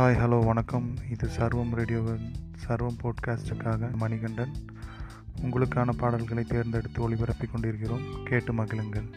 Hi hello வணக்கம். இது சர்வம் ரேடியோவின் சர்வம் போட்காஸ்டுக்காக மணிகண்டன். உங்களுக்கான பாடல்களை தேர்ந்தெடுத்து ஒளிபரப்பிக் கொண்டிருக்கிறோம். கேட்டு மகிழுங்கள்.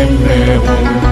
Rey León.